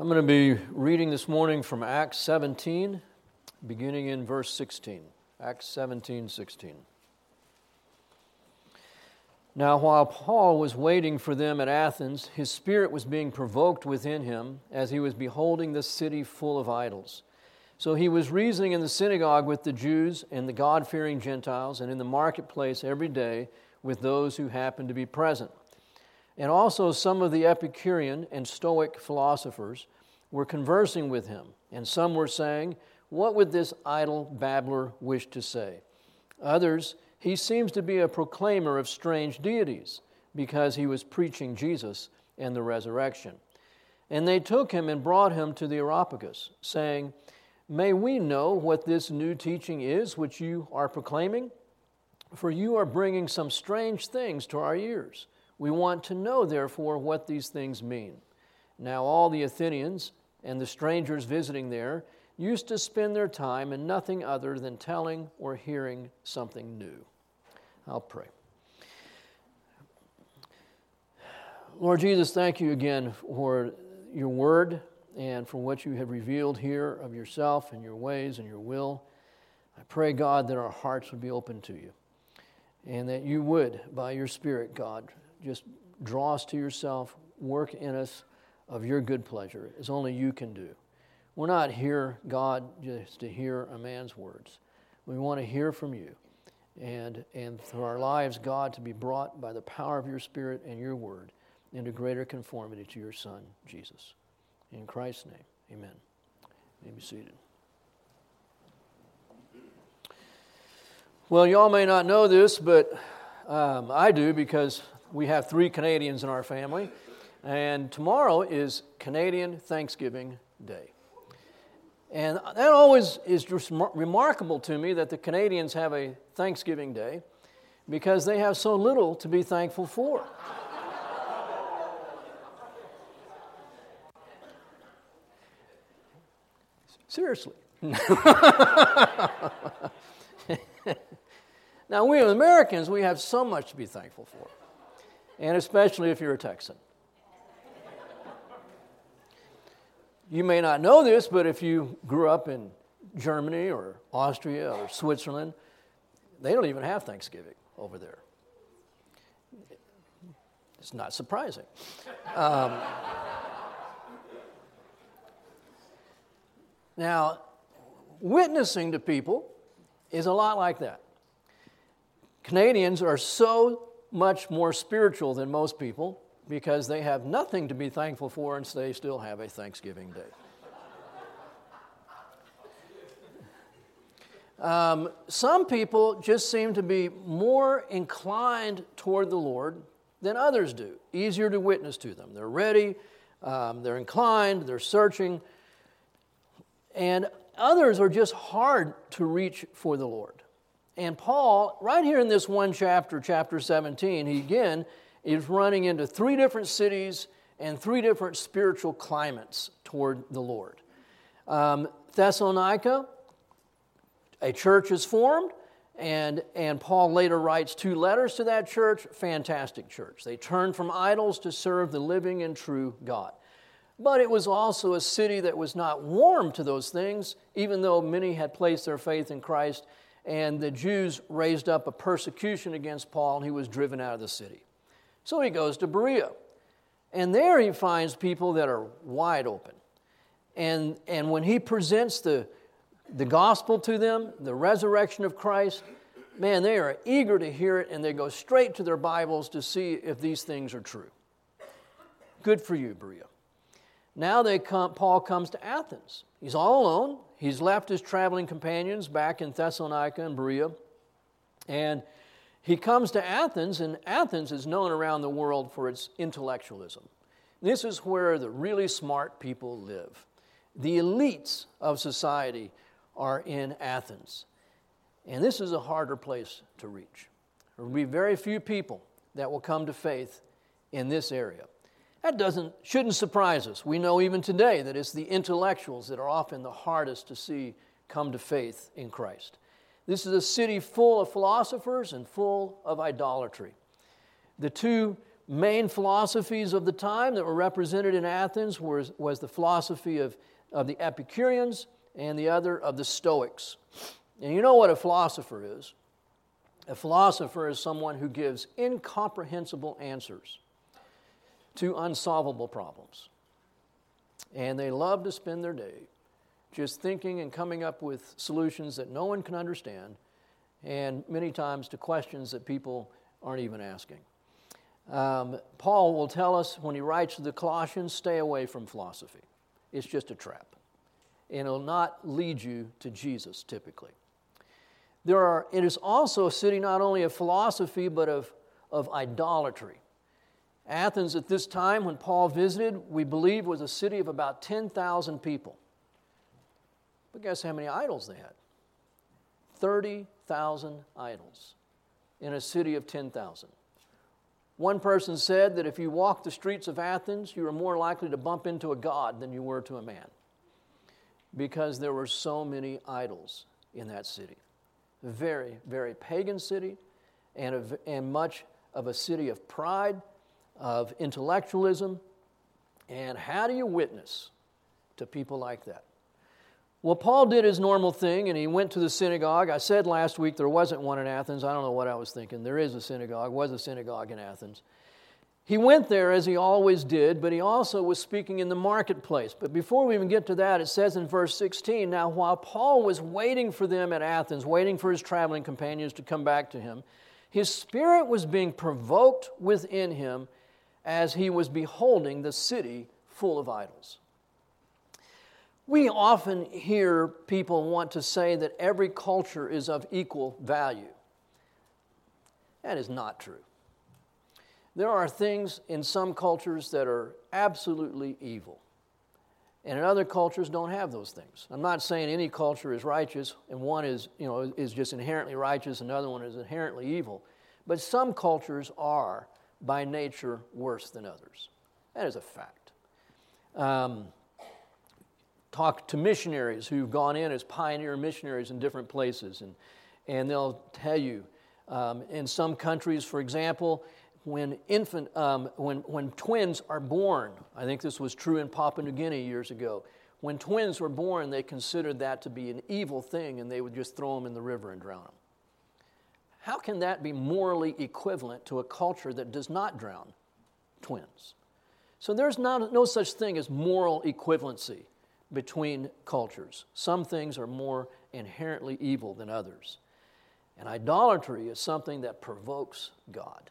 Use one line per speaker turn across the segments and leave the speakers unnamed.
I'm going to be reading this morning from Acts 17, beginning in verse 16. Acts 17, 16. Now, while Paul was waiting for them at Athens, his spirit was being provoked within him as he was beholding the city full of idols. So he was reasoning in the synagogue with the Jews and the God fearing Gentiles, and in the marketplace every day with those who happened to be present. And also, some of the Epicurean and Stoic philosophers were conversing with him, and some were saying, What would this idle babbler wish to say? Others, he seems to be a proclaimer of strange deities because he was preaching Jesus and the resurrection. And they took him and brought him to the Areopagus, saying, May we know what this new teaching is which you are proclaiming? For you are bringing some strange things to our ears. We want to know, therefore, what these things mean. Now, all the Athenians and the strangers visiting there used to spend their time in nothing other than telling or hearing something new. I'll pray. Lord Jesus, thank you again for your word and for what you have revealed here of yourself and your ways and your will. I pray, God, that our hearts would be open to you and that you would, by your Spirit, God, just draw us to yourself, work in us of your good pleasure, as only you can do. We're not here, God, just to hear a man's words. We want to hear from you. And, and through our lives, God, to be brought by the power of your Spirit and your word into greater conformity to your Son, Jesus. In Christ's name, amen. You may be seated. Well, y'all may not know this, but um, I do because we have three Canadians in our family, and tomorrow is Canadian Thanksgiving Day. And that always is just remarkable to me that the Canadians have a Thanksgiving Day because they have so little to be thankful for. Seriously. now, we Americans, we have so much to be thankful for and especially if you're a Texan. You may not know this, but if you grew up in Germany or Austria or Switzerland, they don't even have Thanksgiving over there. It's not surprising. Um, now, witnessing to people is a lot like that. Canadians are so much more spiritual than most people because they have nothing to be thankful for and they still have a Thanksgiving Day. Um, some people just seem to be more inclined toward the Lord than others do, easier to witness to them. They're ready, um, they're inclined, they're searching, and others are just hard to reach for the Lord. And Paul, right here in this one chapter, chapter 17, he again is running into three different cities and three different spiritual climates toward the Lord. Um, Thessalonica, a church is formed, and, and Paul later writes two letters to that church. Fantastic church. They turned from idols to serve the living and true God. But it was also a city that was not warm to those things, even though many had placed their faith in Christ and the Jews raised up a persecution against Paul, and he was driven out of the city. So he goes to Berea. And there he finds people that are wide open. And, and when he presents the, the gospel to them, the resurrection of Christ, man, they are eager to hear it and they go straight to their Bibles to see if these things are true. Good for you, Berea. Now they come, Paul comes to Athens. He's all alone. He's left his traveling companions back in Thessalonica and Berea. And he comes to Athens, and Athens is known around the world for its intellectualism. This is where the really smart people live. The elites of society are in Athens. And this is a harder place to reach. There will be very few people that will come to faith in this area. That doesn't, shouldn't surprise us. We know even today that it's the intellectuals that are often the hardest to see come to faith in Christ. This is a city full of philosophers and full of idolatry. The two main philosophies of the time that were represented in Athens was, was the philosophy of, of the Epicureans and the other of the Stoics. And you know what a philosopher is? A philosopher is someone who gives incomprehensible answers to unsolvable problems. And they love to spend their day just thinking and coming up with solutions that no one can understand, and many times to questions that people aren't even asking. Um, Paul will tell us when he writes to the Colossians stay away from philosophy. It's just a trap, and it'll not lead you to Jesus typically. There are, it is also a city not only of philosophy, but of, of idolatry. Athens at this time, when Paul visited, we believe was a city of about 10,000 people. But guess how many idols they had? 30,000 idols in a city of 10,000. One person said that if you walked the streets of Athens, you were more likely to bump into a god than you were to a man because there were so many idols in that city. A very, very pagan city and, a, and much of a city of pride, of intellectualism. And how do you witness to people like that? Well, Paul did his normal thing and he went to the synagogue. I said last week there wasn't one in Athens. I don't know what I was thinking. There is a synagogue, was a synagogue in Athens. He went there as he always did, but he also was speaking in the marketplace. But before we even get to that, it says in verse 16 Now, while Paul was waiting for them at Athens, waiting for his traveling companions to come back to him, his spirit was being provoked within him as he was beholding the city full of idols. We often hear people want to say that every culture is of equal value. That is not true. There are things in some cultures that are absolutely evil. And in other cultures don't have those things. I'm not saying any culture is righteous and one is, you know, is just inherently righteous, another one is inherently evil. But some cultures are by nature worse than others. That is a fact. Um, talk to missionaries who've gone in as pioneer missionaries in different places, and, and they'll tell you um, in some countries, for example, when infant, um, when, when twins are born, I think this was true in Papua New Guinea years ago. When twins were born, they considered that to be an evil thing, and they would just throw them in the river and drown them. How can that be morally equivalent to a culture that does not drown twins? So there's not, no such thing as moral equivalency between cultures. Some things are more inherently evil than others. And idolatry is something that provokes God.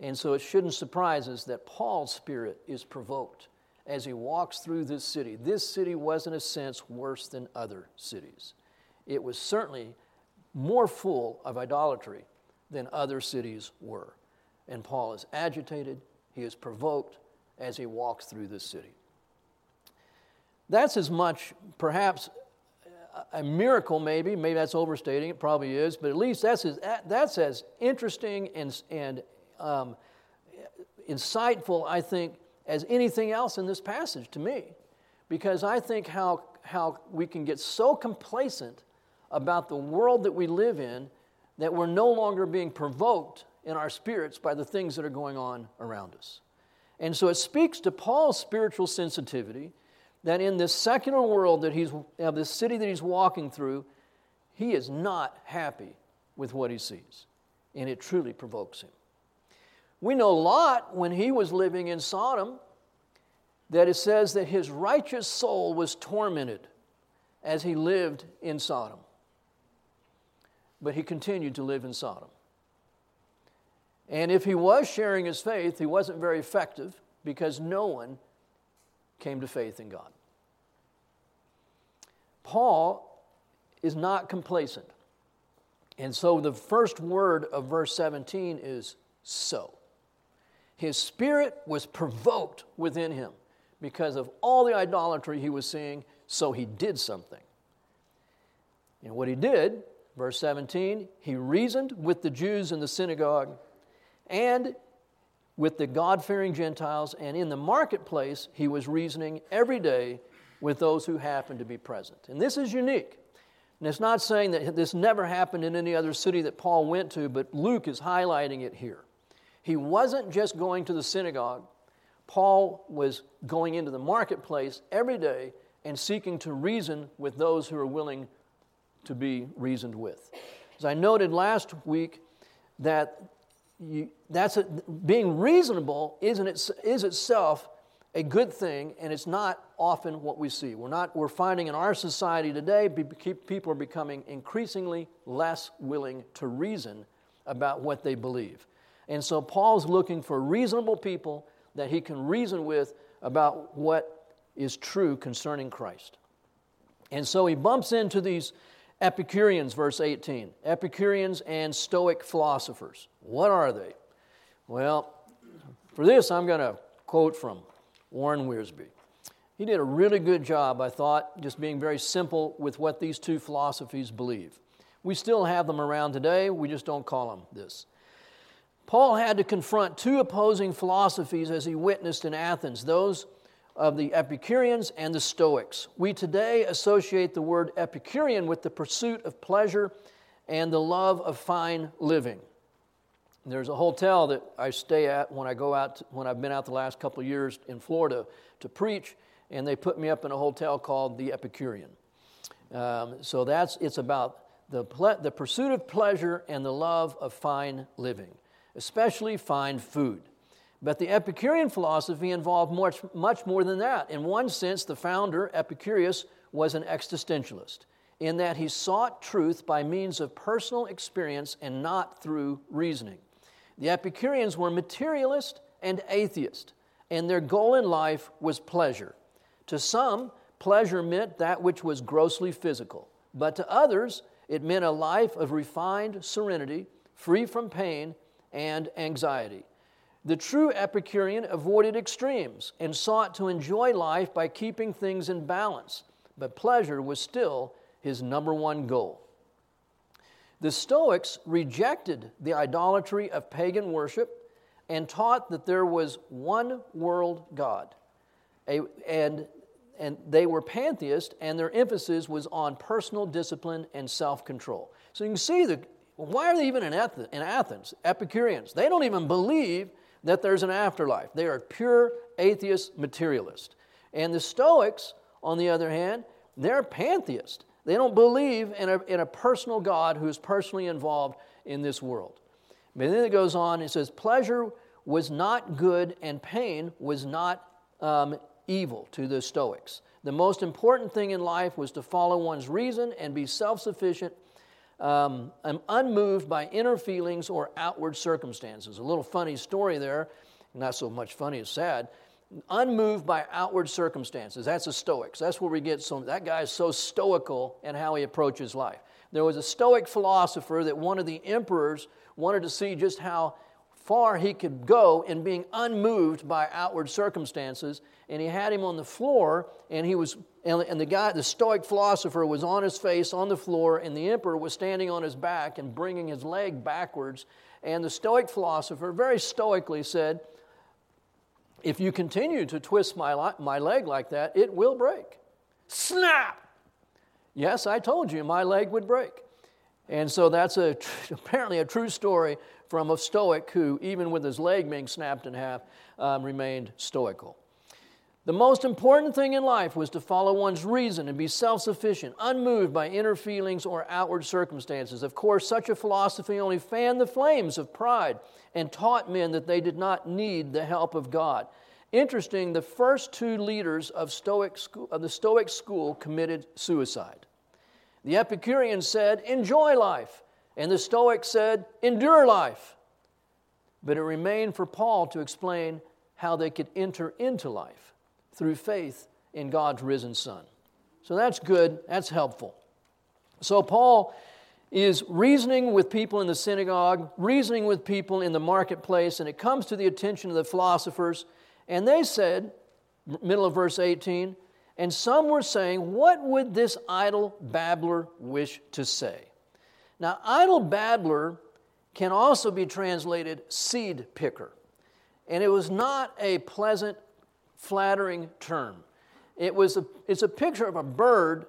And so it shouldn't surprise us that Paul's spirit is provoked as he walks through this city. This city was, in a sense, worse than other cities. It was certainly more full of idolatry than other cities were. And Paul is agitated, he is provoked as he walks through this city. That's as much, perhaps, a miracle, maybe. Maybe that's overstating it, probably is, but at least that's as, that's as interesting and, and um, insightful, I think, as anything else in this passage to me. Because I think how, how we can get so complacent about the world that we live in that we're no longer being provoked in our spirits by the things that are going on around us. And so it speaks to Paul's spiritual sensitivity that in this secular world that he's, of this city that he's walking through, he is not happy with what he sees. And it truly provokes him. We know Lot, when he was living in Sodom, that it says that his righteous soul was tormented as he lived in Sodom. But he continued to live in Sodom. And if he was sharing his faith, he wasn't very effective because no one came to faith in God. Paul is not complacent. And so the first word of verse 17 is so. His spirit was provoked within him because of all the idolatry he was seeing, so he did something. And what he did, verse 17, he reasoned with the Jews in the synagogue and with the God fearing Gentiles, and in the marketplace, he was reasoning every day with those who happened to be present. And this is unique. And it's not saying that this never happened in any other city that Paul went to, but Luke is highlighting it here. He wasn't just going to the synagogue, Paul was going into the marketplace every day and seeking to reason with those who are willing to be reasoned with. As I noted last week, that you, that's a, being reasonable isn't its, is itself a good thing, and it's not often what we see. We're, not, we're finding in our society today, people are becoming increasingly less willing to reason about what they believe. And so Paul's looking for reasonable people that he can reason with about what is true concerning Christ. And so he bumps into these Epicureans, verse 18. Epicureans and Stoic philosophers. What are they? Well, for this, I'm going to quote from Warren Wiersbe. He did a really good job, I thought, just being very simple with what these two philosophies believe. We still have them around today, we just don't call them this. Paul had to confront two opposing philosophies as he witnessed in Athens those of the Epicureans and the Stoics. We today associate the word Epicurean with the pursuit of pleasure and the love of fine living. There's a hotel that I stay at when I go out, when I've been out the last couple years in Florida to preach, and they put me up in a hotel called the Epicurean. Um, so that's, it's about the, ple- the pursuit of pleasure and the love of fine living especially fine food. But the Epicurean philosophy involved much, much more than that. In one sense, the founder, Epicurus, was an existentialist, in that he sought truth by means of personal experience and not through reasoning. The Epicureans were materialist and atheist, and their goal in life was pleasure. To some, pleasure meant that which was grossly physical, but to others, it meant a life of refined serenity, free from pain, and anxiety. The true Epicurean avoided extremes and sought to enjoy life by keeping things in balance, but pleasure was still his number one goal. The Stoics rejected the idolatry of pagan worship and taught that there was one world God. A, and, and they were pantheists, and their emphasis was on personal discipline and self control. So you can see the why are they even in Athens? Epicureans. They don't even believe that there's an afterlife. They are pure atheist materialists. And the Stoics, on the other hand, they're pantheists. They don't believe in a, in a personal God who's personally involved in this world. But then it goes on, it says, pleasure was not good and pain was not um, evil to the Stoics. The most important thing in life was to follow one's reason and be self sufficient um, I'm unmoved by inner feelings or outward circumstances. A little funny story there, not so much funny as sad. Unmoved by outward circumstances. That's the Stoics. That's where we get some. That guy is so stoical in how he approaches life. There was a Stoic philosopher that one of the emperors wanted to see just how far he could go in being unmoved by outward circumstances. And he had him on the floor, and he was and, the guy, the Stoic philosopher, was on his face on the floor, and the emperor was standing on his back and bringing his leg backwards. And the Stoic philosopher very stoically said, If you continue to twist my, my leg like that, it will break. Snap! Yes, I told you my leg would break. And so that's a, apparently a true story from a Stoic who, even with his leg being snapped in half, um, remained stoical. The most important thing in life was to follow one's reason and be self sufficient, unmoved by inner feelings or outward circumstances. Of course, such a philosophy only fanned the flames of pride and taught men that they did not need the help of God. Interesting, the first two leaders of, Stoic school, of the Stoic school committed suicide. The Epicurean said, Enjoy life, and the Stoic said, Endure life. But it remained for Paul to explain how they could enter into life through faith in God's risen Son. So that's good, that's helpful. So Paul is reasoning with people in the synagogue, reasoning with people in the marketplace, and it comes to the attention of the philosophers. And they said, middle of verse 18, and some were saying, What would this idle babbler wish to say? Now, idle babbler can also be translated seed picker. And it was not a pleasant flattering term. It was a, it's a picture of a bird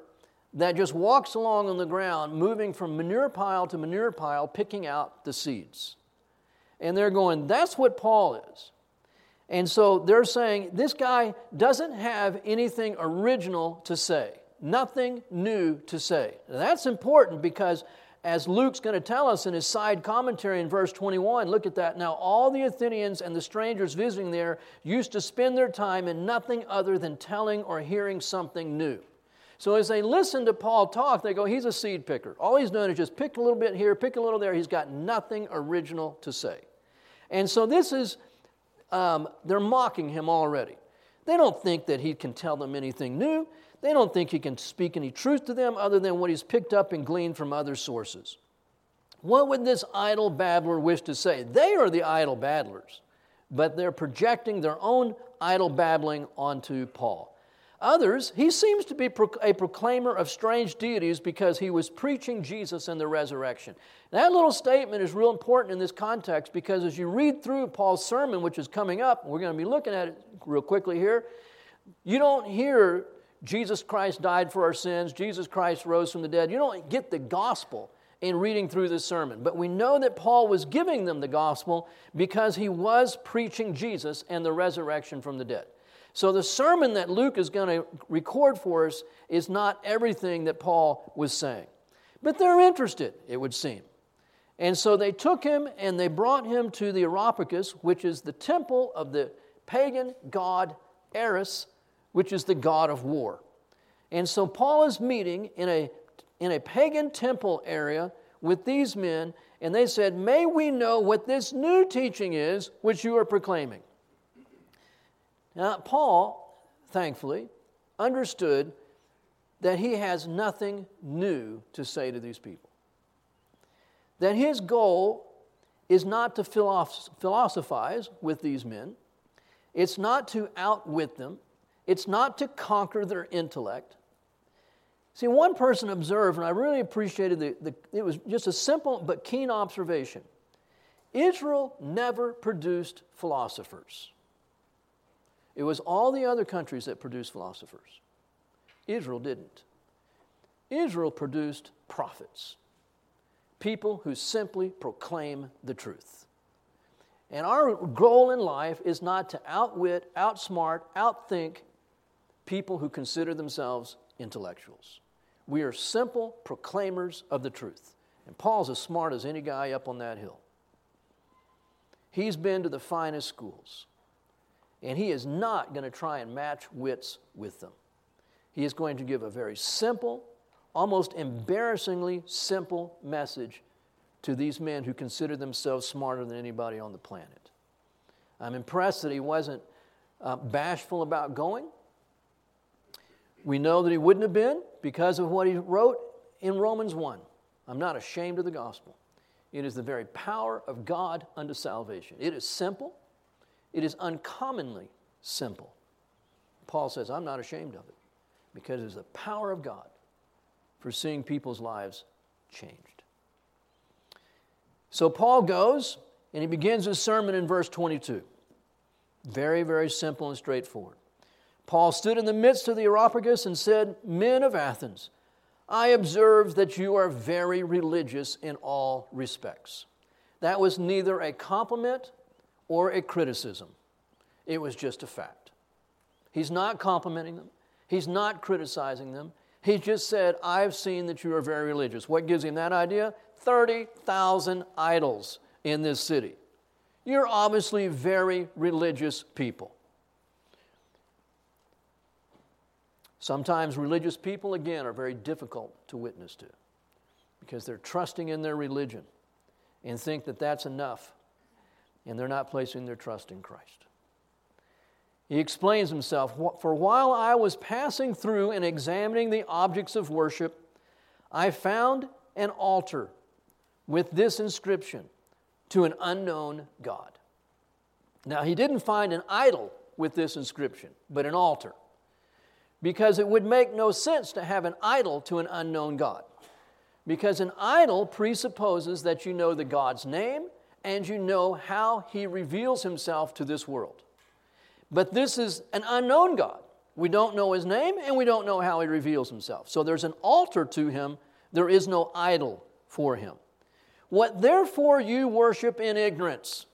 that just walks along on the ground, moving from manure pile to manure pile, picking out the seeds. And they're going, that's what Paul is. And so they're saying this guy doesn't have anything original to say, nothing new to say. Now, that's important because, as Luke's going to tell us in his side commentary in verse 21, look at that. Now, all the Athenians and the strangers visiting there used to spend their time in nothing other than telling or hearing something new. So as they listen to Paul talk, they go, he's a seed picker. All he's doing is just pick a little bit here, pick a little there. He's got nothing original to say. And so this is um, they're mocking him already. They don't think that he can tell them anything new. They don't think he can speak any truth to them other than what he's picked up and gleaned from other sources. What would this idle babbler wish to say? They are the idle babblers, but they're projecting their own idle babbling onto Paul. Others, he seems to be a proclaimer of strange deities because he was preaching Jesus and the resurrection. That little statement is real important in this context because as you read through Paul's sermon, which is coming up, we're going to be looking at it real quickly here, you don't hear Jesus Christ died for our sins, Jesus Christ rose from the dead. You don't get the gospel in reading through this sermon. But we know that Paul was giving them the gospel because he was preaching Jesus and the resurrection from the dead. So the sermon that Luke is going to record for us is not everything that Paul was saying. But they're interested, it would seem. And so they took him and they brought him to the Areopagus, which is the temple of the pagan god Ares, which is the god of war. And so Paul is meeting in a, in a pagan temple area with these men, and they said, May we know what this new teaching is which you are proclaiming. Now, Paul, thankfully, understood that he has nothing new to say to these people. That his goal is not to philosophize with these men, it's not to outwit them, it's not to conquer their intellect. See, one person observed, and I really appreciated the, the it was just a simple but keen observation. Israel never produced philosophers. It was all the other countries that produced philosophers. Israel didn't. Israel produced prophets, people who simply proclaim the truth. And our goal in life is not to outwit, outsmart, outthink people who consider themselves intellectuals. We are simple proclaimers of the truth. And Paul's as smart as any guy up on that hill. He's been to the finest schools. And he is not going to try and match wits with them. He is going to give a very simple, almost embarrassingly simple message to these men who consider themselves smarter than anybody on the planet. I'm impressed that he wasn't uh, bashful about going. We know that he wouldn't have been because of what he wrote in Romans 1. I'm not ashamed of the gospel. It is the very power of God unto salvation. It is simple, it is uncommonly simple. Paul says, I'm not ashamed of it because it's the power of God for seeing people's lives changed. So Paul goes and he begins his sermon in verse 22. Very, very simple and straightforward. Paul stood in the midst of the Areopagus and said, Men of Athens, I observe that you are very religious in all respects. That was neither a compliment or a criticism. It was just a fact. He's not complimenting them, he's not criticizing them. He just said, I've seen that you are very religious. What gives him that idea? 30,000 idols in this city. You're obviously very religious people. Sometimes religious people, again, are very difficult to witness to because they're trusting in their religion and think that that's enough and they're not placing their trust in Christ. He explains himself For while I was passing through and examining the objects of worship, I found an altar with this inscription to an unknown God. Now, he didn't find an idol with this inscription, but an altar, because it would make no sense to have an idol to an unknown God. Because an idol presupposes that you know the God's name and you know how he reveals himself to this world. But this is an unknown God. We don't know his name and we don't know how he reveals himself. So there's an altar to him, there is no idol for him. What therefore you worship in ignorance,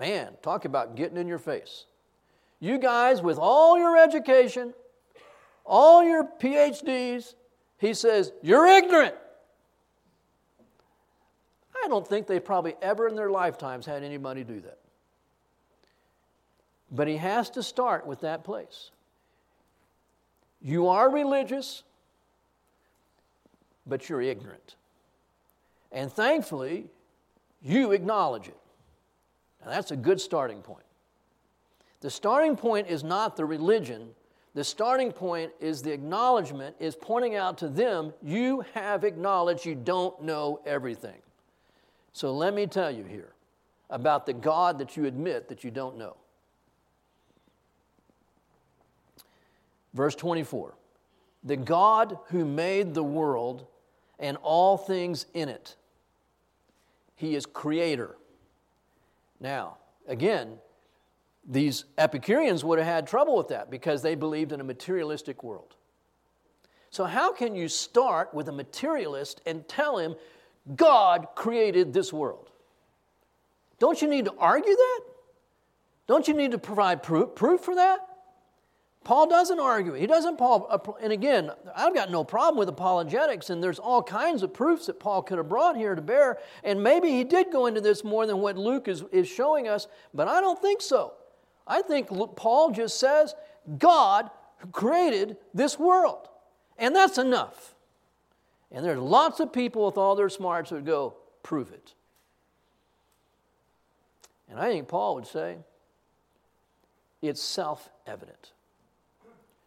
Man, talk about getting in your face. You guys, with all your education, all your PhDs, he says, you're ignorant. I don't think they probably ever in their lifetimes had anybody do that. But he has to start with that place. You are religious, but you're ignorant. And thankfully, you acknowledge it. Now, that's a good starting point. The starting point is not the religion. The starting point is the acknowledgement, is pointing out to them, you have acknowledged you don't know everything. So let me tell you here about the God that you admit that you don't know. Verse 24 The God who made the world and all things in it, He is creator. Now, again, these Epicureans would have had trouble with that because they believed in a materialistic world. So, how can you start with a materialist and tell him God created this world? Don't you need to argue that? Don't you need to provide proof, proof for that? Paul doesn't argue. He doesn't, Paul, uh, and again, I've got no problem with apologetics, and there's all kinds of proofs that Paul could have brought here to bear, and maybe he did go into this more than what Luke is, is showing us, but I don't think so. I think Paul just says, God created this world, and that's enough. And there's lots of people with all their smarts would go, prove it. And I think Paul would say, it's self evident.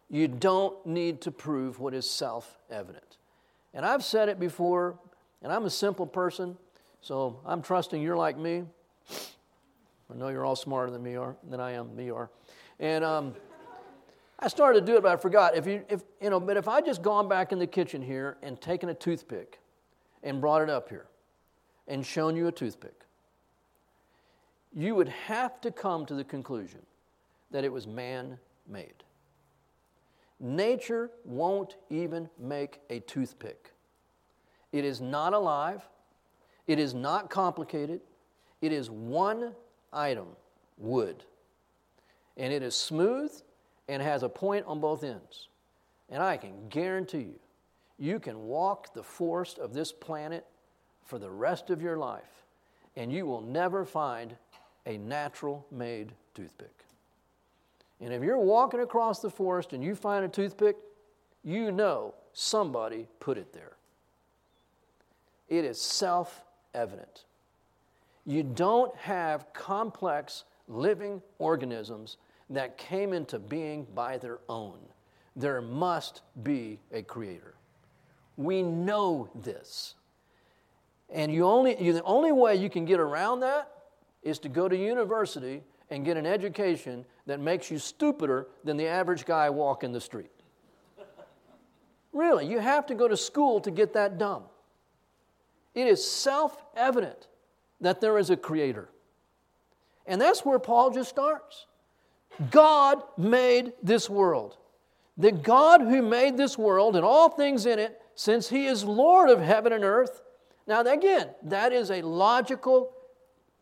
You don't need to prove what is self evident. And I've said it before, and I'm a simple person, so I'm trusting you're like me. I know you're all smarter than me are, than I am, me are. And um, I started to do it, but I forgot. If you, if, you know, but if I just gone back in the kitchen here and taken a toothpick and brought it up here and shown you a toothpick, you would have to come to the conclusion that it was man made. Nature won't even make a toothpick. It is not alive, it is not complicated, it is one item wood. And it is smooth and has a point on both ends. And I can guarantee you, you can walk the forest of this planet for the rest of your life, and you will never find a natural made toothpick. And if you're walking across the forest and you find a toothpick, you know somebody put it there. It is self evident. You don't have complex living organisms that came into being by their own. There must be a creator. We know this. And you only, you, the only way you can get around that is to go to university and get an education that makes you stupider than the average guy walking the street. really, you have to go to school to get that dumb. It is self evident that there is a creator. And that's where Paul just starts. God made this world. The God who made this world and all things in it, since He is Lord of heaven and earth. Now, again, that is a logical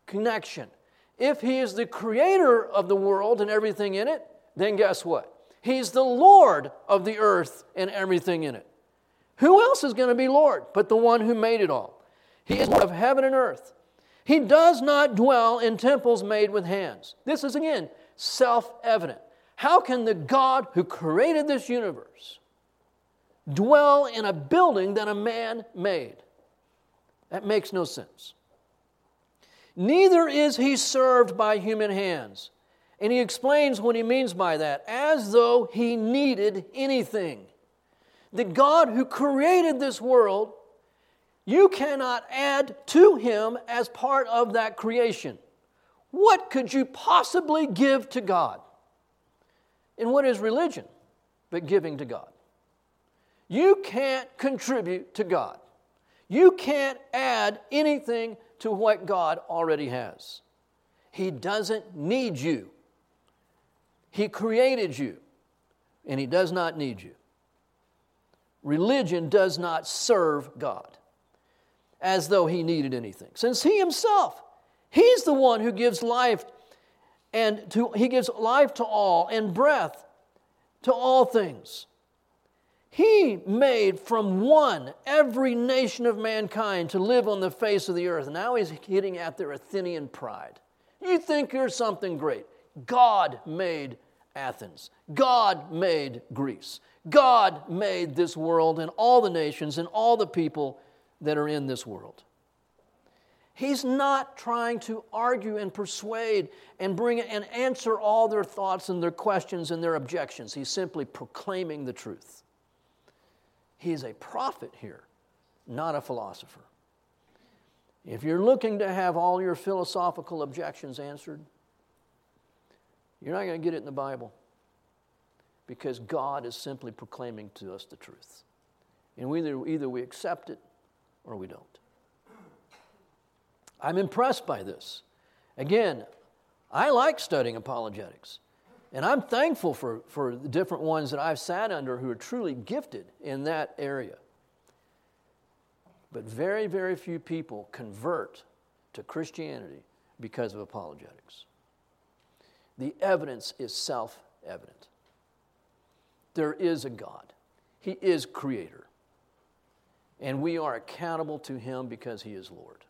connection. If He is the creator of the world and everything in it, then guess what? He's the Lord of the earth and everything in it. Who else is going to be Lord but the one who made it all? He is Lord of heaven and earth. He does not dwell in temples made with hands. This is again self evident. How can the God who created this universe dwell in a building that a man made? That makes no sense. Neither is he served by human hands. And he explains what he means by that as though he needed anything. The God who created this world, you cannot add to him as part of that creation. What could you possibly give to God? And what is religion but giving to God? You can't contribute to God. You can't add anything to what God already has. He doesn't need you. He created you, and He does not need you. Religion does not serve God as though He needed anything, since He Himself, He's the one who gives life and to, he gives life to all and breath to all things. He made from one every nation of mankind to live on the face of the earth. Now he's hitting at their Athenian pride. You think you're something great. God made Athens. God made Greece. God made this world and all the nations and all the people that are in this world. He's not trying to argue and persuade and bring and answer all their thoughts and their questions and their objections. He's simply proclaiming the truth. He's a prophet here, not a philosopher. If you're looking to have all your philosophical objections answered, you're not going to get it in the Bible because God is simply proclaiming to us the truth. And either, either we accept it or we don't. I'm impressed by this. Again, I like studying apologetics. And I'm thankful for, for the different ones that I've sat under who are truly gifted in that area. But very, very few people convert to Christianity because of apologetics. The evidence is self evident. There is a God, He is creator. And we are accountable to Him because He is Lord.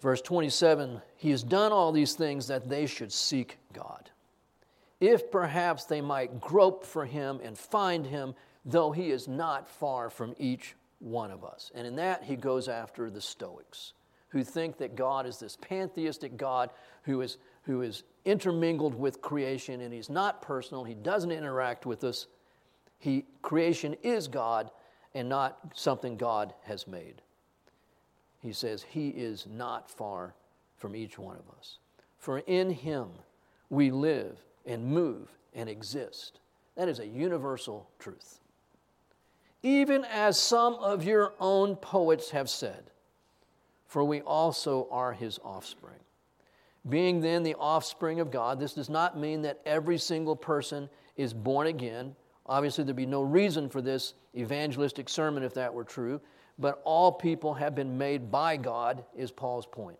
Verse 27 He has done all these things that they should seek God. If perhaps they might grope for Him and find Him, though He is not far from each one of us. And in that, He goes after the Stoics, who think that God is this pantheistic God who is, who is intermingled with creation and He's not personal, He doesn't interact with us. He, creation is God and not something God has made he says, He is not far from each one of us. For in Him we live and move and exist. That is a universal truth. Even as some of your own poets have said, for we also are His offspring. Being then the offspring of God, this does not mean that every single person is born again. Obviously, there'd be no reason for this evangelistic sermon if that were true but all people have been made by God, is Paul's point.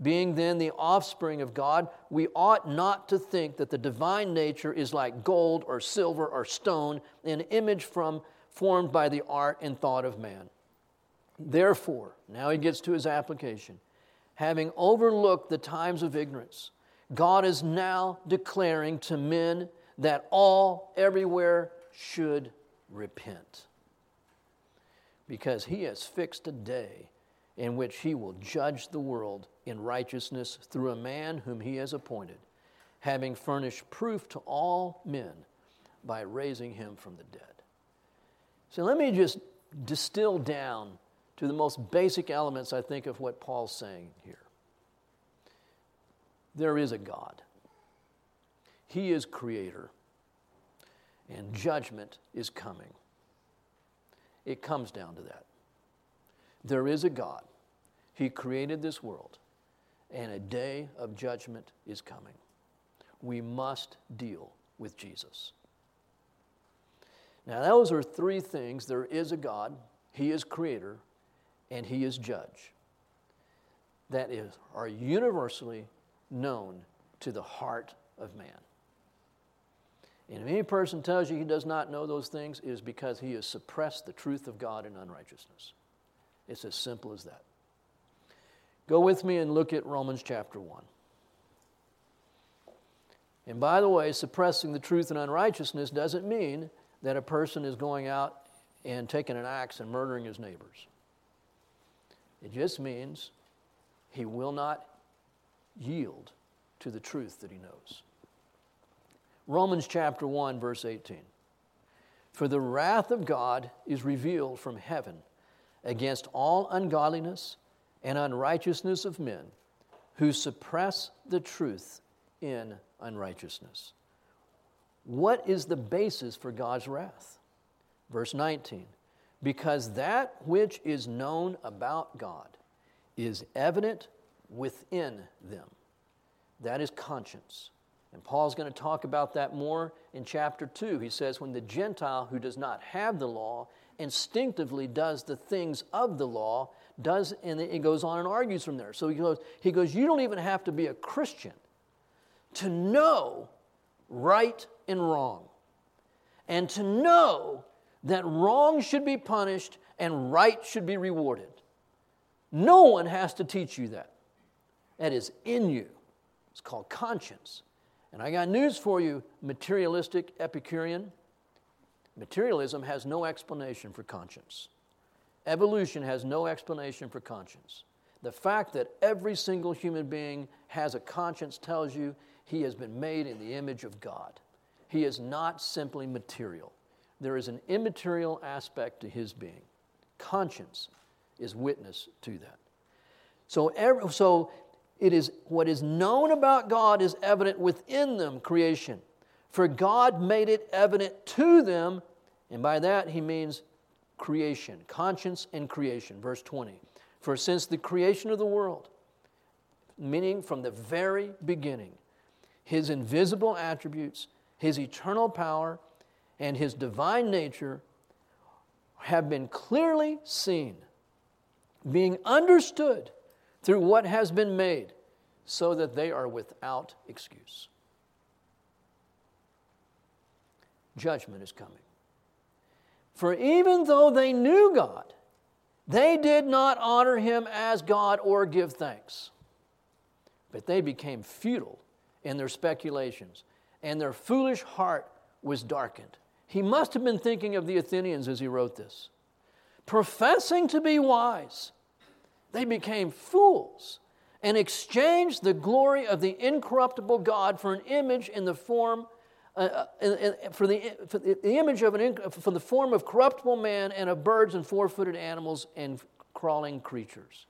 Being then the offspring of God, we ought not to think that the divine nature is like gold or silver or stone, an image from, formed by the art and thought of man. Therefore, now he gets to his application. Having overlooked the times of ignorance, God is now declaring to men that all everywhere should repent because he has fixed a day in which he will judge the world in righteousness through a man whom he has appointed, having furnished proof to all men by raising him from the dead. So let me just distill down to the most basic elements, I think, of what Paul's saying here. There is a God, He is creator, and judgment is coming. It comes down to that. There is a God. He created this world, and a day of judgment is coming. We must deal with Jesus. Now, those are three things there is a God, He is creator, and He is judge. That is, are universally known to the heart of man. And if any person tells you he does not know those things, it is because he has suppressed the truth of God in unrighteousness. It's as simple as that. Go with me and look at Romans chapter 1. And by the way, suppressing the truth in unrighteousness doesn't mean that a person is going out and taking an axe and murdering his neighbors. It just means he will not yield to the truth that he knows. Romans chapter 1, verse 18. For the wrath of God is revealed from heaven against all ungodliness and unrighteousness of men who suppress the truth in unrighteousness. What is the basis for God's wrath? Verse 19 Because that which is known about God is evident within them. That is conscience. And Paul's going to talk about that more in chapter 2. He says, When the Gentile who does not have the law instinctively does the things of the law, does, and it goes on and argues from there. So he goes, he goes, You don't even have to be a Christian to know right and wrong, and to know that wrong should be punished and right should be rewarded. No one has to teach you that. That is in you. It's called conscience. And I got news for you, materialistic Epicurean. Materialism has no explanation for conscience. Evolution has no explanation for conscience. The fact that every single human being has a conscience tells you he has been made in the image of God. He is not simply material, there is an immaterial aspect to his being. Conscience is witness to that. So, every, so it is what is known about God is evident within them, creation. For God made it evident to them, and by that he means creation, conscience and creation. Verse 20. For since the creation of the world, meaning from the very beginning, his invisible attributes, his eternal power, and his divine nature have been clearly seen, being understood through what has been made, so that they are without excuse. Judgment is coming. For even though they knew God, they did not honor him as God or give thanks. But they became futile in their speculations, and their foolish heart was darkened. He must have been thinking of the Athenians as he wrote this. Professing to be wise, they became fools and exchanged the glory of the incorruptible God for an image in the form uh, uh, for, the, for the image of an for the form of corruptible man and of birds and four-footed animals and crawling creatures.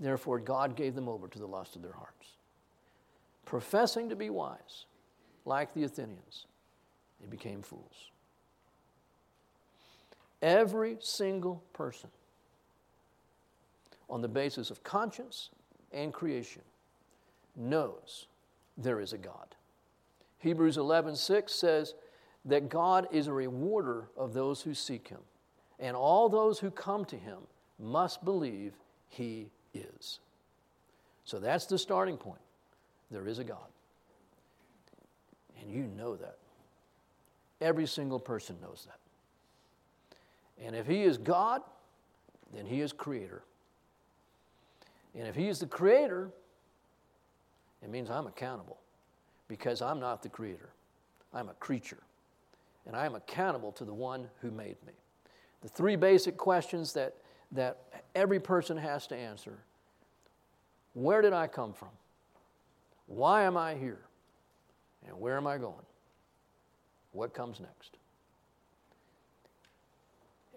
Therefore, God gave them over to the lust of their hearts, professing to be wise, like the Athenians. They became fools. Every single person on the basis of conscience and creation knows there is a God. Hebrews 11:6 says that God is a rewarder of those who seek him, and all those who come to him must believe he is. So that's the starting point. There is a God. And you know that. Every single person knows that. And if he is God, then he is creator. And if he is the creator, it means I'm accountable because I'm not the creator. I'm a creature. And I am accountable to the one who made me. The three basic questions that, that every person has to answer Where did I come from? Why am I here? And where am I going? What comes next?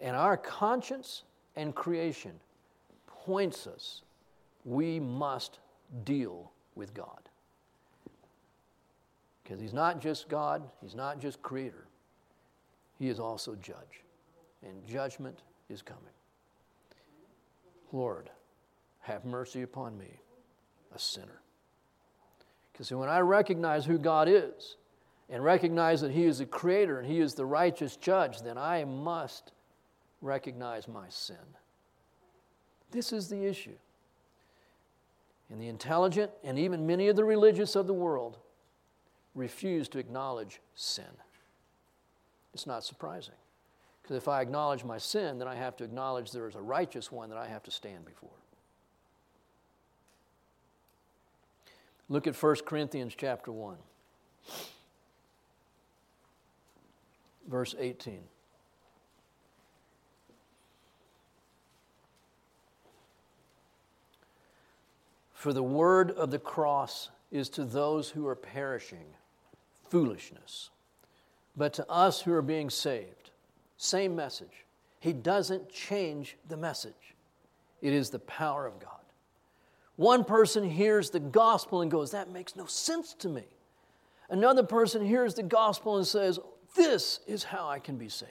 And our conscience and creation points us we must deal with God. Because He's not just God, He's not just creator, He is also judge. And judgment is coming. Lord, have mercy upon me, a sinner. Because when I recognize who God is and recognize that He is the creator and He is the righteous judge, then I must recognize my sin. This is the issue. And the intelligent and even many of the religious of the world refuse to acknowledge sin. It's not surprising. Because if I acknowledge my sin, then I have to acknowledge there is a righteous one that I have to stand before. Look at 1 Corinthians chapter 1. Verse 18. For the word of the cross is to those who are perishing foolishness, but to us who are being saved, same message. He doesn't change the message, it is the power of God. One person hears the gospel and goes, That makes no sense to me. Another person hears the gospel and says, This is how I can be saved.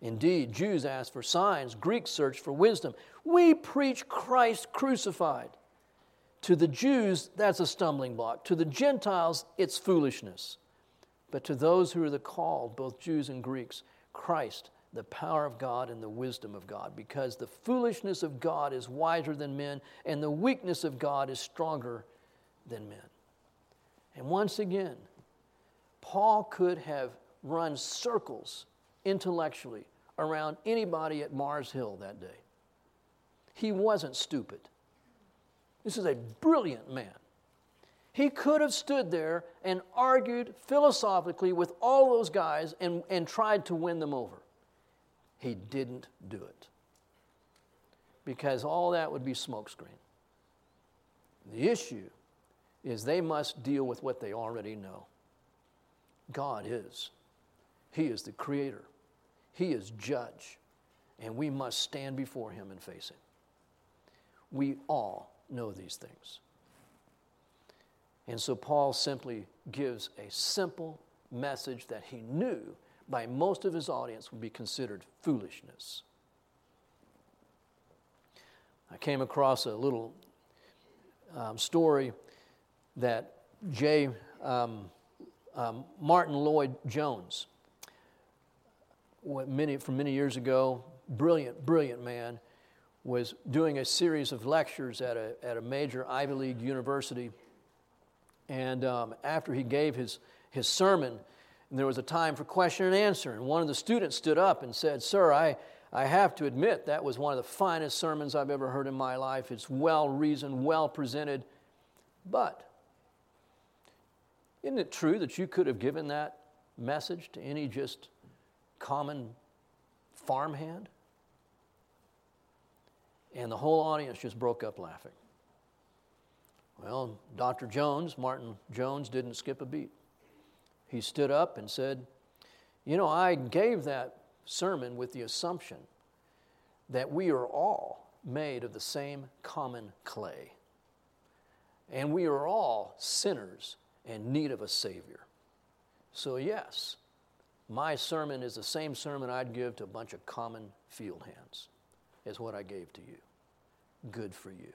Indeed, Jews ask for signs, Greeks search for wisdom. We preach Christ crucified. To the Jews, that's a stumbling block. To the Gentiles, it's foolishness. But to those who are the called, both Jews and Greeks, Christ, the power of God and the wisdom of God, because the foolishness of God is wiser than men, and the weakness of God is stronger than men. And once again, Paul could have run circles intellectually around anybody at Mars Hill that day. He wasn't stupid. This is a brilliant man. He could have stood there and argued philosophically with all those guys and, and tried to win them over. He didn't do it because all that would be smokescreen. The issue is they must deal with what they already know. God is. He is the creator. He is judge. And we must stand before him and face him. We all know these things. And so Paul simply gives a simple message that he knew by most of his audience would be considered foolishness. I came across a little um, story that J. Um, um, Martyn Lloyd-Jones, many, from many years ago, brilliant, brilliant man, was doing a series of lectures at a, at a major Ivy League university. And um, after he gave his, his sermon, there was a time for question and answer. And one of the students stood up and said, Sir, I, I have to admit that was one of the finest sermons I've ever heard in my life. It's well reasoned, well presented. But isn't it true that you could have given that message to any just common farmhand? And the whole audience just broke up laughing. Well, Dr. Jones, Martyn Jones, didn't skip a beat he stood up and said, You know, I gave that sermon with the assumption that we are all made of the same common clay. And we are all sinners in need of a Savior. So, yes, my sermon is the same sermon I'd give to a bunch of common field hands, as what I gave to you. Good for you.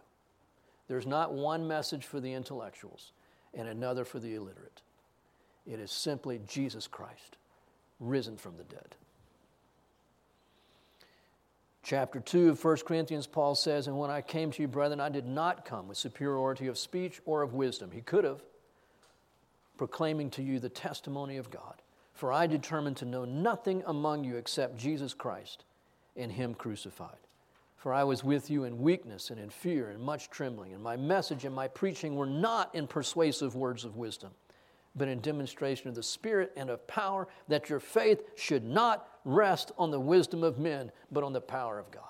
There's not one message for the intellectuals and another for the illiterate. It is simply Jesus Christ, risen from the dead. Chapter 2 of 1 Corinthians, Paul says, And when I came to you, brethren, I did not come with superiority of speech or of wisdom. He could have, proclaiming to you the testimony of God. For I determined to know nothing among you except Jesus Christ and Him crucified. For I was with you in weakness and in fear and much trembling, and my message and my preaching were not in persuasive words of wisdom but in demonstration of the Spirit and of power, that your faith should not rest on the wisdom of men, but on the power of God.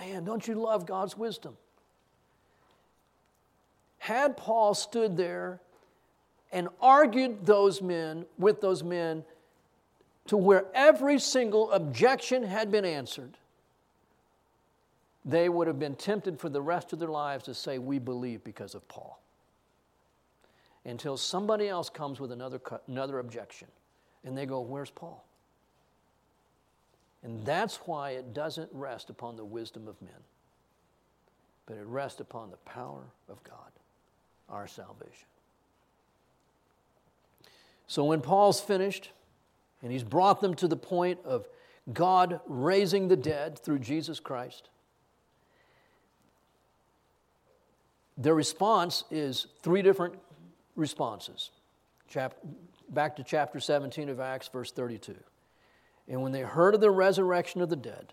Man, don't you love God's wisdom? Had Paul stood there and argued those men with those men to where every single objection had been answered, they would have been tempted for the rest of their lives to say, We believe because of Paul until somebody else comes with another, another objection. And they go, Where's Paul? And that's why it doesn't rest upon the wisdom of men, but it rests upon the power of God, our salvation. So when Paul's finished, and he's brought them to the point of God raising the dead through Jesus Christ, their response is three different responses. Chap- back to chapter 17 of Acts, verse 32. And when they heard of the resurrection of the dead,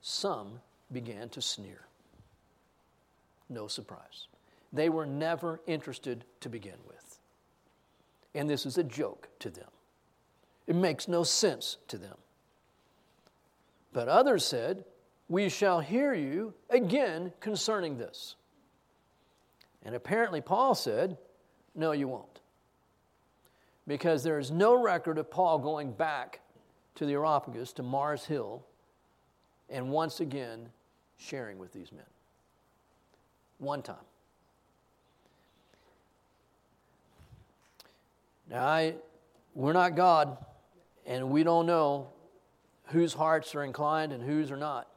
some began to sneer. No surprise. They were never interested to begin with. And this is a joke to them. It makes no sense to them. But others said, We shall hear you again concerning this. And apparently, Paul said, no, you won't. Because there is no record of Paul going back to the Areopagus, to Mars Hill, and once again sharing with these men. One time. Now, I, we're not God, and we don't know whose hearts are inclined and whose are not.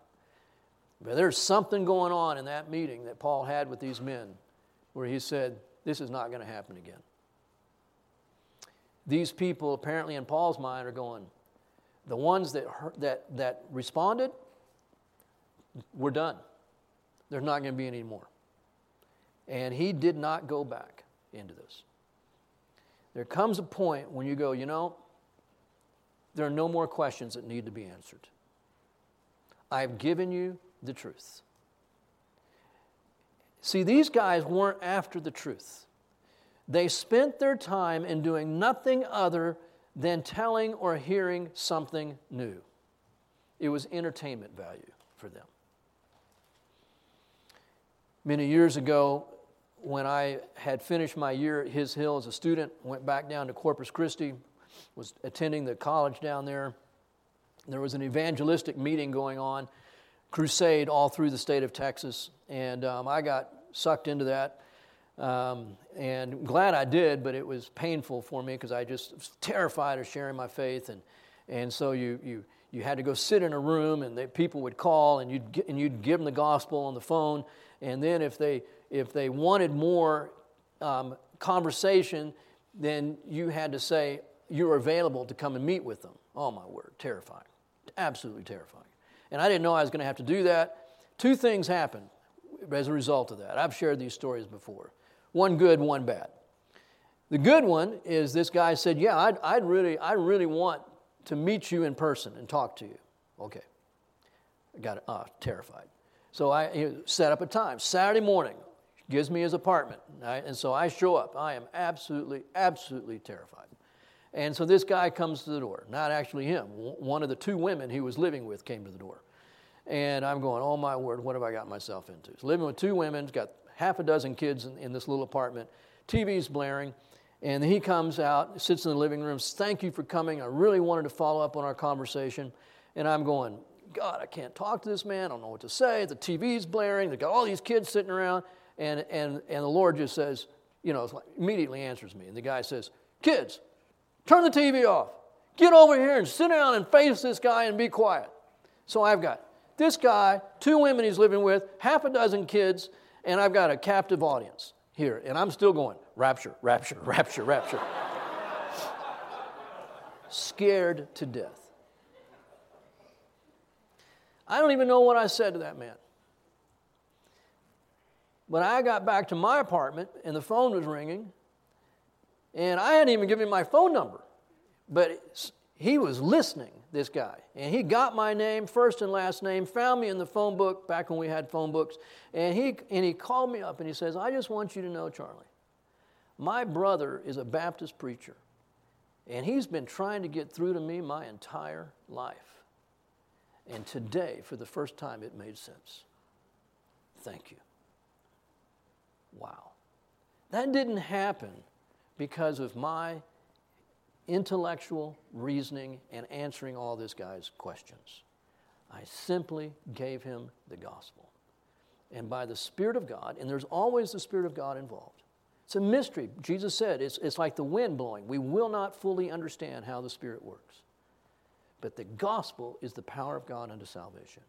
But there's something going on in that meeting that Paul had with these men where he said, This is not going to happen again. These people, apparently in Paul's mind, are going, the ones that, that, that responded, we're done. There's not going to be any more. And he did not go back into this. There comes a point when you go, you know, there are no more questions that need to be answered. I've given you the truth. See, these guys weren't after the truth. They spent their time in doing nothing other than telling or hearing something new. It was entertainment value for them. Many years ago, when I had finished my year at His Hill as a student, went back down to Corpus Christi, was attending the college down there. There was an evangelistic meeting going on, crusade all through the state of Texas, and um, I got sucked into that. Um, and glad I did, but it was painful for me because I just was terrified of sharing my faith. And, and so you, you, you had to go sit in a room, and they, people would call, and you'd, and you'd give them the gospel on the phone. And then if they, if they wanted more um, conversation, then you had to say you're available to come and meet with them. Oh, my word, terrifying. Absolutely terrifying. And I didn't know I was going to have to do that. Two things happened as a result of that. I've shared these stories before one good, one bad. The good one is this guy said, Yeah, I'd, I'd, really, I really want to meet you in person and talk to you. Okay. I got uh, terrified. So I set up a time. Saturday morning, gives me his apartment. Right? And so I show up. I am absolutely, absolutely terrified. And so this guy comes to the door. Not actually him. One of the two women he was living with came to the door. And I'm going, oh my word, what have I got myself into? He's living with two women, got half a dozen kids in, in this little apartment. TV's blaring. And he comes out, sits in the living room, thank you for coming. I really wanted to follow up on our conversation. And I'm going, God, I can't talk to this man. I don't know what to say. The TV's blaring. They've got all these kids sitting around. And, and, and the Lord just says, you know, immediately answers me. And the guy says, Kids, turn the TV off. Get over here and sit down and face this guy and be quiet. So I've got this guy, two women he's living with, half a dozen kids, and I've got a captive audience here, and I'm still going, rapture, rapture, rapture, rapture. Scared to death. I don't even know what I said to that man. But I got back to my apartment, and the phone was ringing, and I hadn't even given him my phone number. But he was listening, this guy. And he got my name, first and last name, found me in the phone book back when we had phone books. And he, and he called me up and he says, I just want you to know, Charlie, my brother is a Baptist preacher. And he's been trying to get through to me my entire life. And today, for the first time, it made sense. Thank you. Wow. That didn't happen because of my intellectual reasoning and answering all this guy's questions. I simply gave him the gospel. And by the Spirit of God, and there's always the Spirit of God involved. It's a mystery. Jesus said it's, it's like the wind blowing. We will not fully understand how the Spirit works. But the gospel is the power of God unto salvation.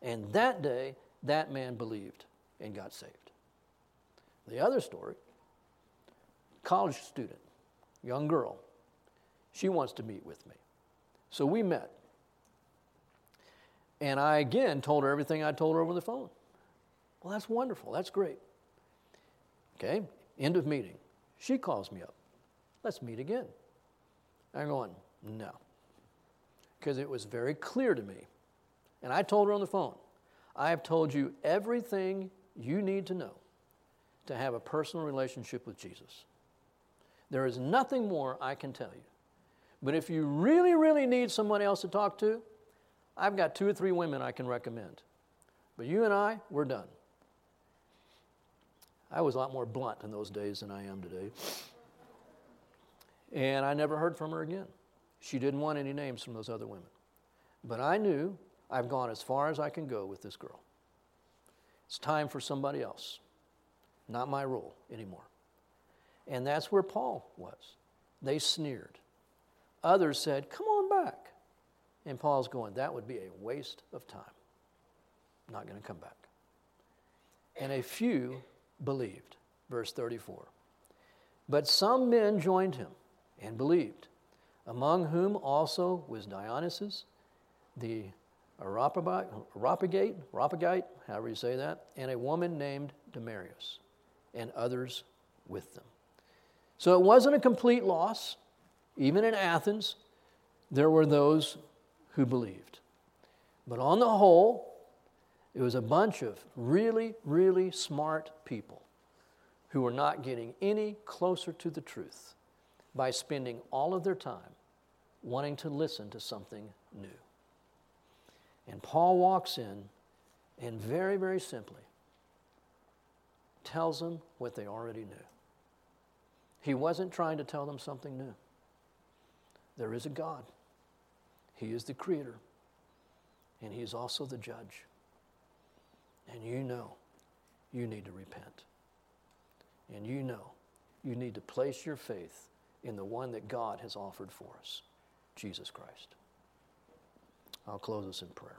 And that day, that man believed and got saved. The other story college student, young girl, she wants to meet with me. So we met. And I again told her everything I told her over the phone. Well, that's wonderful. That's great. Okay, end of meeting. She calls me up. Let's meet again. I'm going, no. Because it was very clear to me. And I told her on the phone, I have told you everything you need to know to have a personal relationship with Jesus. There is nothing more I can tell you. But if you really, really need someone else to talk to, I've got two or three women I can recommend. But you and I, we're done. I was a lot more blunt in those days than I am today. And I never heard from her again. She didn't want any names from those other women. But I knew I've gone as far as I can go with this girl. It's time for somebody else. Not my rule anymore. And that's where Paul was. They sneered. Others said, Come on back. And Paul's going, That would be a waste of time. I'm not going to come back. And a few believed. Verse 34. But some men joined him and believed, among whom also was Dionysius, the Areopagite, however you say that, and a woman named Damaris, and others with them. So it wasn't a complete loss. Even in Athens, there were those who believed. But on the whole, it was a bunch of really, really smart people who were not getting any closer to the truth by spending all of their time wanting to listen to something new. And Paul walks in and very, very simply tells them what they already knew. He wasn't trying to tell them something new. There is a God, He is the creator, and He is also the judge. And you know you need to repent. And you know you need to place your faith in the one that God has offered for us, Jesus Christ. I'll close us in prayer.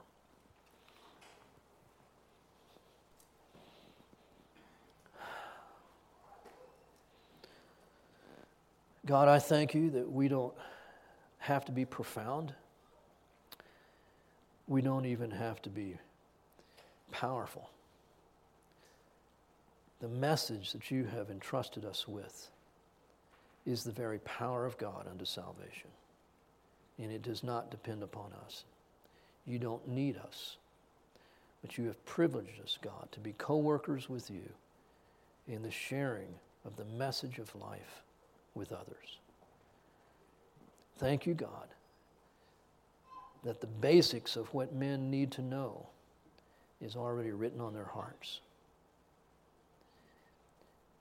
God, I thank you that we don't have to be profound. We don't even have to be powerful. The message that you have entrusted us with is the very power of God unto salvation. And it does not depend upon us. You don't need us. But you have privileged us, God, to be co workers with you in the sharing of the message of life with others. Thank you, God, that the basics of what men need to know is already written on their hearts.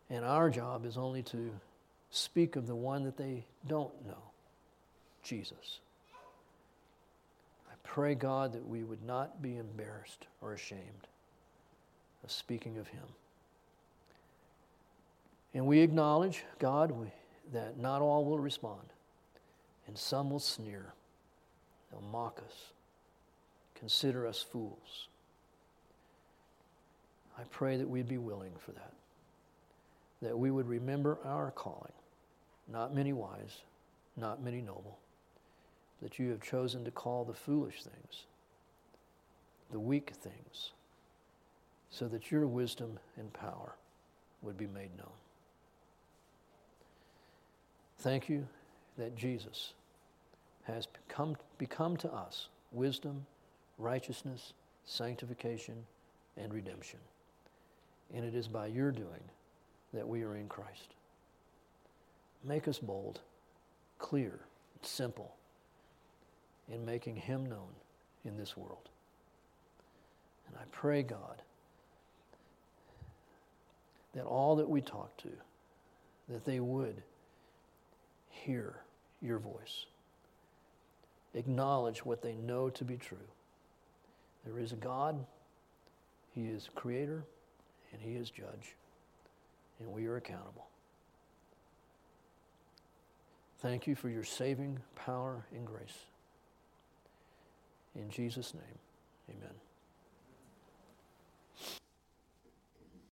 And our job is only to speak of the one that they don't know Jesus. I pray, God, that we would not be embarrassed or ashamed of speaking of Him. And we acknowledge, God, we, that not all will respond, and some will sneer. They'll mock us, consider us fools. I pray that we'd be willing for that, that we would remember our calling, not many wise, not many noble, that you have chosen to call the foolish things, the weak things, so that your wisdom and power would be made known. Thank you that Jesus has become, become to us wisdom, righteousness, sanctification, and redemption. And it is by your doing that we are in Christ. Make us bold, clear, simple in making Him known in this world. And I pray, God, that all that we talk to, that they would hear your voice. Acknowledge what they know to be true. There is a God, He is creator, and He is judge, and we are accountable. Thank you for your saving power and grace. In Jesus' name, amen.